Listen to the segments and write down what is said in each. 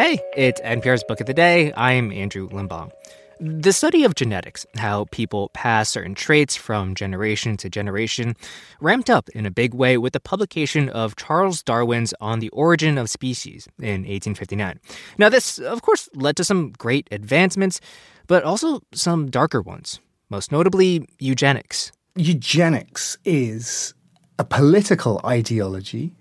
Hey, it's NPR's Book of the Day. I'm Andrew Limbong. The study of genetics, how people pass certain traits from generation to generation, ramped up in a big way with the publication of Charles Darwin's On the Origin of Species in 1859. Now, this, of course, led to some great advancements, but also some darker ones, most notably eugenics. Eugenics is a political ideology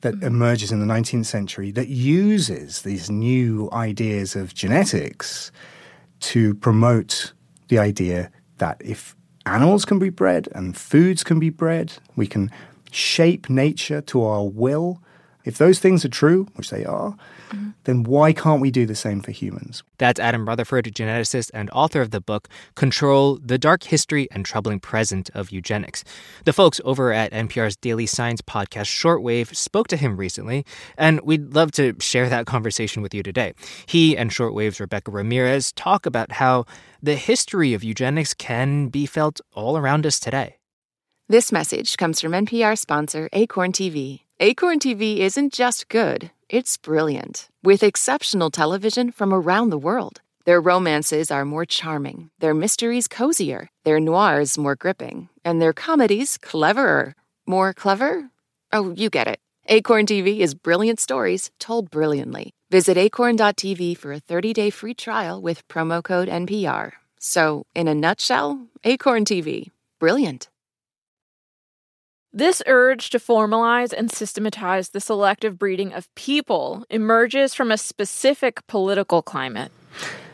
that emerges in the 19th century that uses these new ideas of genetics to promote the idea that if animals can be bred and foods can be bred, we can shape nature to our will. If those things are true, which they are, mm-hmm. then why can't we do the same for humans? That's Adam Rutherford, geneticist and author of the book Control The Dark History and Troubling Present of Eugenics. The folks over at NPR's Daily Science podcast Shortwave spoke to him recently, and we'd love to share that conversation with you today. He and Shortwave's Rebecca Ramirez talk about how the history of eugenics can be felt all around us today. This message comes from NPR sponsor Acorn TV. Acorn TV isn't just good, it's brilliant, with exceptional television from around the world. Their romances are more charming, their mysteries cozier, their noirs more gripping, and their comedies cleverer. More clever? Oh, you get it. Acorn TV is brilliant stories told brilliantly. Visit acorn.tv for a 30 day free trial with promo code NPR. So, in a nutshell, Acorn TV. Brilliant. This urge to formalize and systematize the selective breeding of people emerges from a specific political climate.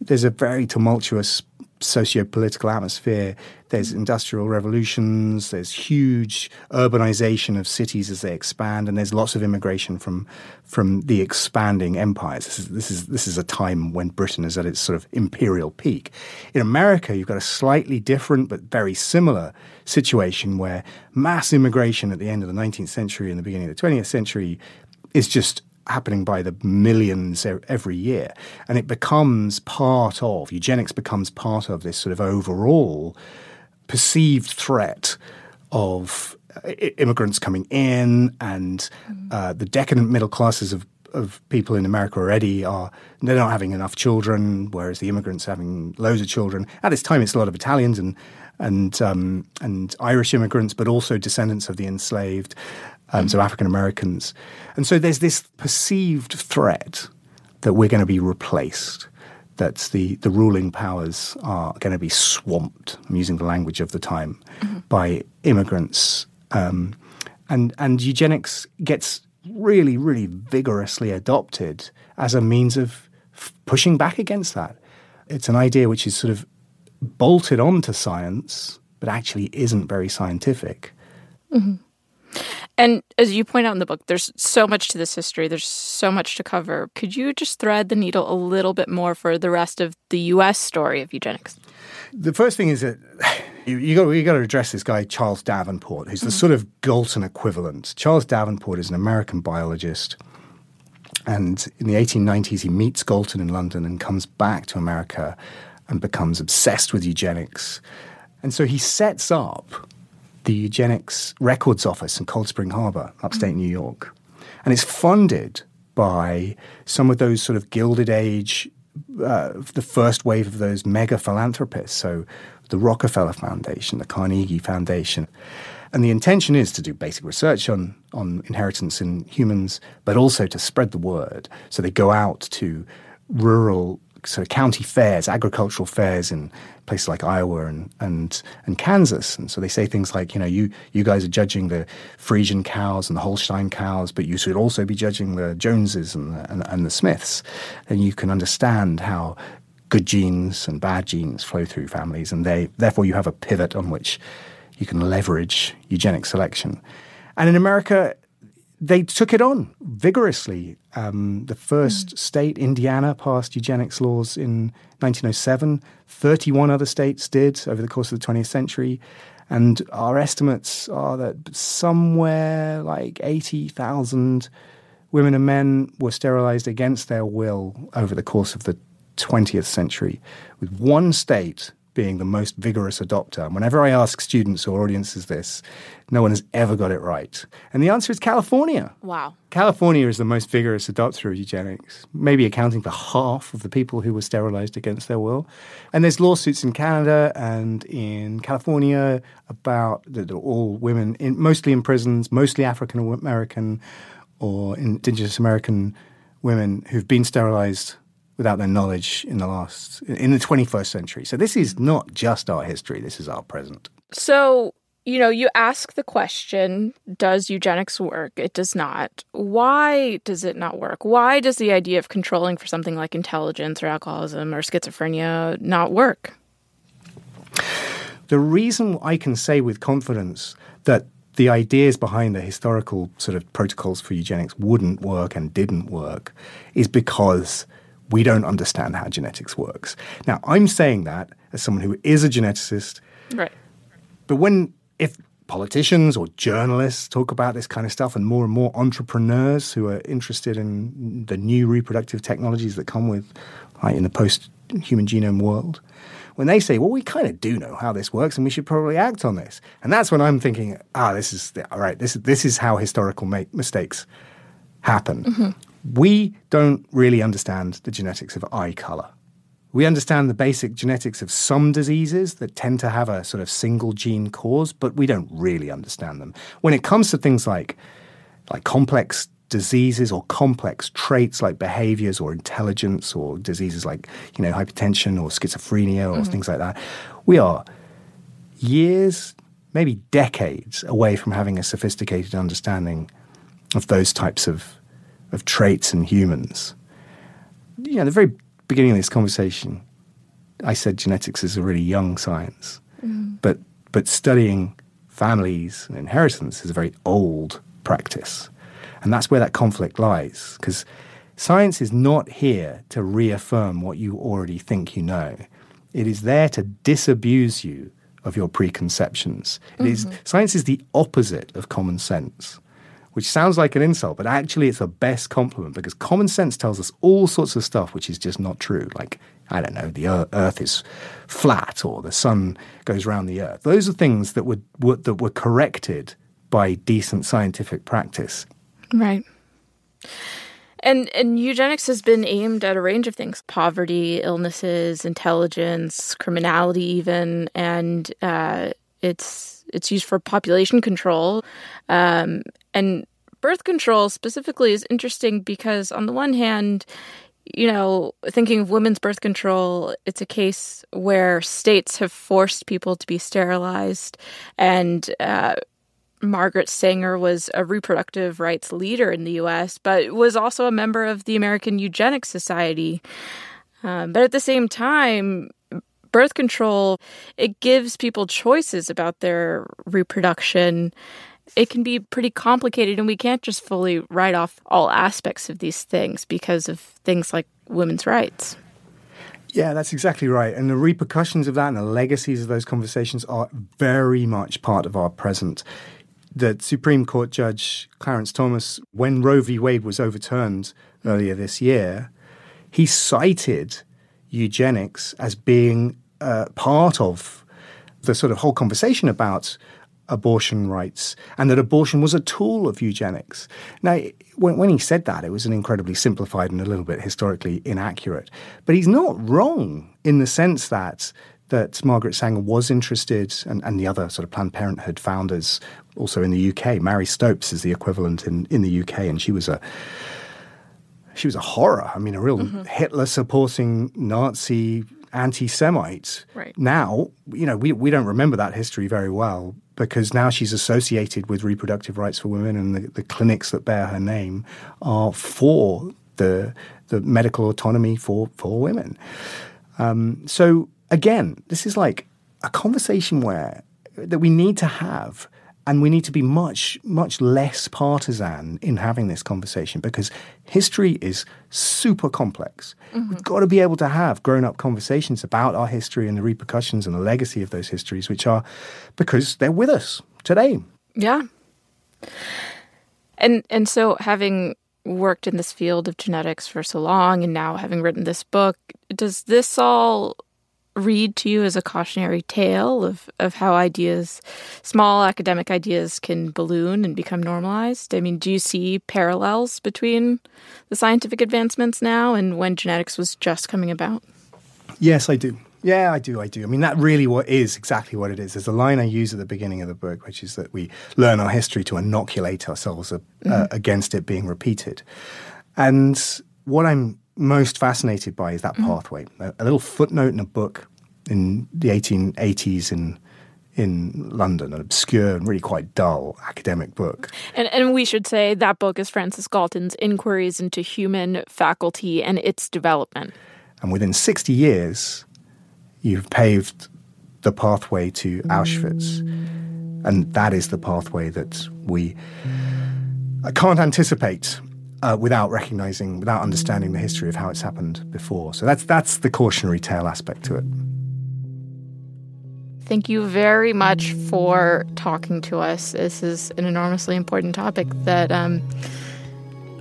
There's a very tumultuous socio-political atmosphere. There's mm. industrial revolutions. There's huge urbanization of cities as they expand, and there's lots of immigration from from the expanding empires. This is this is this is a time when Britain is at its sort of imperial peak. In America, you've got a slightly different but very similar situation where mass immigration at the end of the 19th century and the beginning of the 20th century is just happening by the millions every year. And it becomes part of, eugenics becomes part of this sort of overall perceived threat of immigrants coming in and uh, the decadent middle classes of of people in America already are they're not having enough children, whereas the immigrants are having loads of children. At this time, it's a lot of Italians and and um, and Irish immigrants, but also descendants of the enslaved um, so African Americans. And so there's this perceived threat that we're going to be replaced, that the, the ruling powers are going to be swamped, I'm using the language of the time, mm-hmm. by immigrants. Um, and, and eugenics gets really, really vigorously adopted as a means of f- pushing back against that. It's an idea which is sort of bolted onto science, but actually isn't very scientific. Mm-hmm. And as you point out in the book, there's so much to this history. There's so much to cover. Could you just thread the needle a little bit more for the rest of the U.S. story of eugenics? The first thing is that you, you got you got to address this guy Charles Davenport, who's the mm-hmm. sort of Galton equivalent. Charles Davenport is an American biologist, and in the 1890s he meets Galton in London and comes back to America and becomes obsessed with eugenics, and so he sets up the Eugenics Records Office in Cold Spring Harbor, upstate. New York. And it's funded by some of those sort of Gilded Age, uh, the first wave of those mega philanthropists. So the Rockefeller Foundation, the Carnegie Foundation. And the intention is to do basic research on, on inheritance in humans, but also to spread the word. So they go out to rural sort of county fairs, agricultural fairs in places like Iowa and, and, and Kansas. And so they say things like, you know, you, you guys are judging the Frisian cows and the Holstein cows, but you should also be judging the Joneses and the, and, and the Smiths. And you can understand how good genes and bad genes flow through families. And they, therefore, you have a pivot on which you can leverage eugenic selection. And in America, they took it on vigorously. Um, the first mm. state, Indiana, passed eugenics laws in 1907. 31 other states did over the course of the 20th century. And our estimates are that somewhere like 80,000 women and men were sterilized against their will over the course of the 20th century, with one state being the most vigorous adopter. And whenever I ask students or audiences this, no one has ever got it right. And the answer is California. Wow. California is the most vigorous adopter of eugenics, maybe accounting for half of the people who were sterilized against their will. And there's lawsuits in Canada and in California about that are all women, in, mostly in prisons, mostly African American or Indigenous American women who've been sterilized without their knowledge in the last in the 21st century. So this is not just our history, this is our present. So, you know, you ask the question, does eugenics work? It does not. Why does it not work? Why does the idea of controlling for something like intelligence or alcoholism or schizophrenia not work? The reason I can say with confidence that the ideas behind the historical sort of protocols for eugenics wouldn't work and didn't work is because we don't understand how genetics works. Now, I'm saying that as someone who is a geneticist. Right. But when, if politicians or journalists talk about this kind of stuff, and more and more entrepreneurs who are interested in the new reproductive technologies that come with, like in the post human genome world, when they say, well, we kind of do know how this works and we should probably act on this. And that's when I'm thinking, ah, this is, all right, this, this is how historical make mistakes happen. Mm-hmm. We don't really understand the genetics of eye color. We understand the basic genetics of some diseases that tend to have a sort of single gene cause, but we don't really understand them. When it comes to things like, like complex diseases or complex traits like behaviors or intelligence or diseases like, you know, hypertension or schizophrenia or mm-hmm. things like that, we are years, maybe decades away from having a sophisticated understanding of those types of of traits in humans. You know, the very beginning of this conversation, I said genetics is a really young science, mm. but but studying families and inheritance is a very old practice, and that's where that conflict lies. Because science is not here to reaffirm what you already think you know; it is there to disabuse you of your preconceptions. It mm-hmm. is, science is the opposite of common sense which sounds like an insult, but actually it's the best compliment because common sense tells us all sorts of stuff which is just not true. Like, I don't know, the earth is flat or the sun goes around the earth. Those are things that were, were that were corrected by decent scientific practice. Right. And and eugenics has been aimed at a range of things: poverty, illnesses, intelligence, criminality, even, and uh, it's it's used for population control. Um, and birth control specifically is interesting because, on the one hand, you know, thinking of women's birth control, it's a case where states have forced people to be sterilized. And uh, Margaret Sanger was a reproductive rights leader in the US, but was also a member of the American Eugenics Society. Um, but at the same time, birth control it gives people choices about their reproduction it can be pretty complicated and we can't just fully write off all aspects of these things because of things like women's rights. Yeah, that's exactly right. And the repercussions of that and the legacies of those conversations are very much part of our present. The Supreme Court Judge Clarence Thomas, when Roe v. Wade was overturned earlier this year, he cited eugenics as being uh, part of the sort of whole conversation about abortion rights and that abortion was a tool of eugenics. Now, when, when, he said that, it was an incredibly simplified and a little bit historically inaccurate. But he's not wrong in the sense that that Margaret Sanger was interested, and, and the other sort of Planned Parenthood founders also in the UK. Marie Stopes is the equivalent in, in the UK, and she was a she was a horror. I mean, a real mm-hmm. Hitler supporting Nazi anti Semite. Right. Now, you know, we, we don't remember that history very well because now she's associated with reproductive rights for women and the, the clinics that bear her name are for the, the medical autonomy for, for women. Um, so again, this is like a conversation where that we need to have and we need to be much, much less partisan in having this conversation because history is super complex. Mm-hmm. We've got to be able to have grown up conversations about our history and the repercussions and the legacy of those histories, which are because they're with us today. Yeah. And and so having worked in this field of genetics for so long and now having written this book, does this all read to you as a cautionary tale of, of how ideas, small academic ideas, can balloon and become normalized? I mean, do you see parallels between the scientific advancements now and when genetics was just coming about? Yes, I do. Yeah, I do. I do. I mean, that really what is exactly what it is. There's a line I use at the beginning of the book, which is that we learn our history to inoculate ourselves uh, mm-hmm. against it being repeated. And what I'm most fascinated by is that mm-hmm. pathway. A, a, little footnote in a book in the 1880s in in London, an obscure and really quite dull academic book. And, and we should say that book is Francis Galton's Inquiries into Human Faculty and Its Development. And within 60 years, you've paved the pathway to Auschwitz. And that is the pathway that we I can't anticipate uh, without recognizing, without understanding the history of how it's happened before. So that's that's the cautionary tale aspect to it. Thank you very much for talking to us. This is an enormously important topic that um,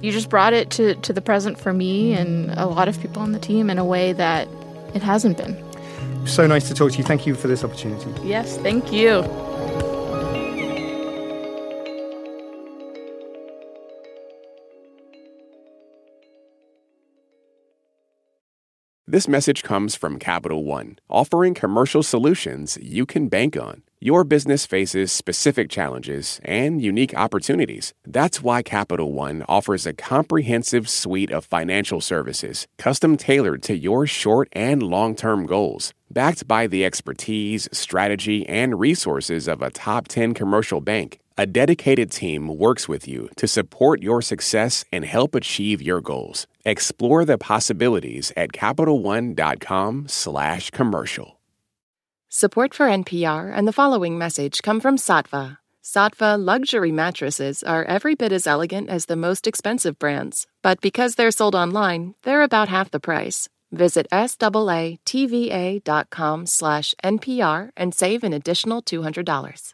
you just brought it to, to the present for me and a lot of people on the team in a way that it hasn't been. So nice to talk to you. Thank you for this opportunity. Yes, thank you. This message comes from Capital One, offering commercial solutions you can bank on. Your business faces specific challenges and unique opportunities. That's why Capital One offers a comprehensive suite of financial services, custom tailored to your short and long term goals. Backed by the expertise, strategy, and resources of a top 10 commercial bank, a dedicated team works with you to support your success and help achieve your goals. Explore the possibilities at CapitalOne.com/commercial. Support for NPR and the following message come from Saatva. Saatva luxury mattresses are every bit as elegant as the most expensive brands, but because they're sold online, they're about half the price. Visit SAATVA.com/NPR and save an additional $200.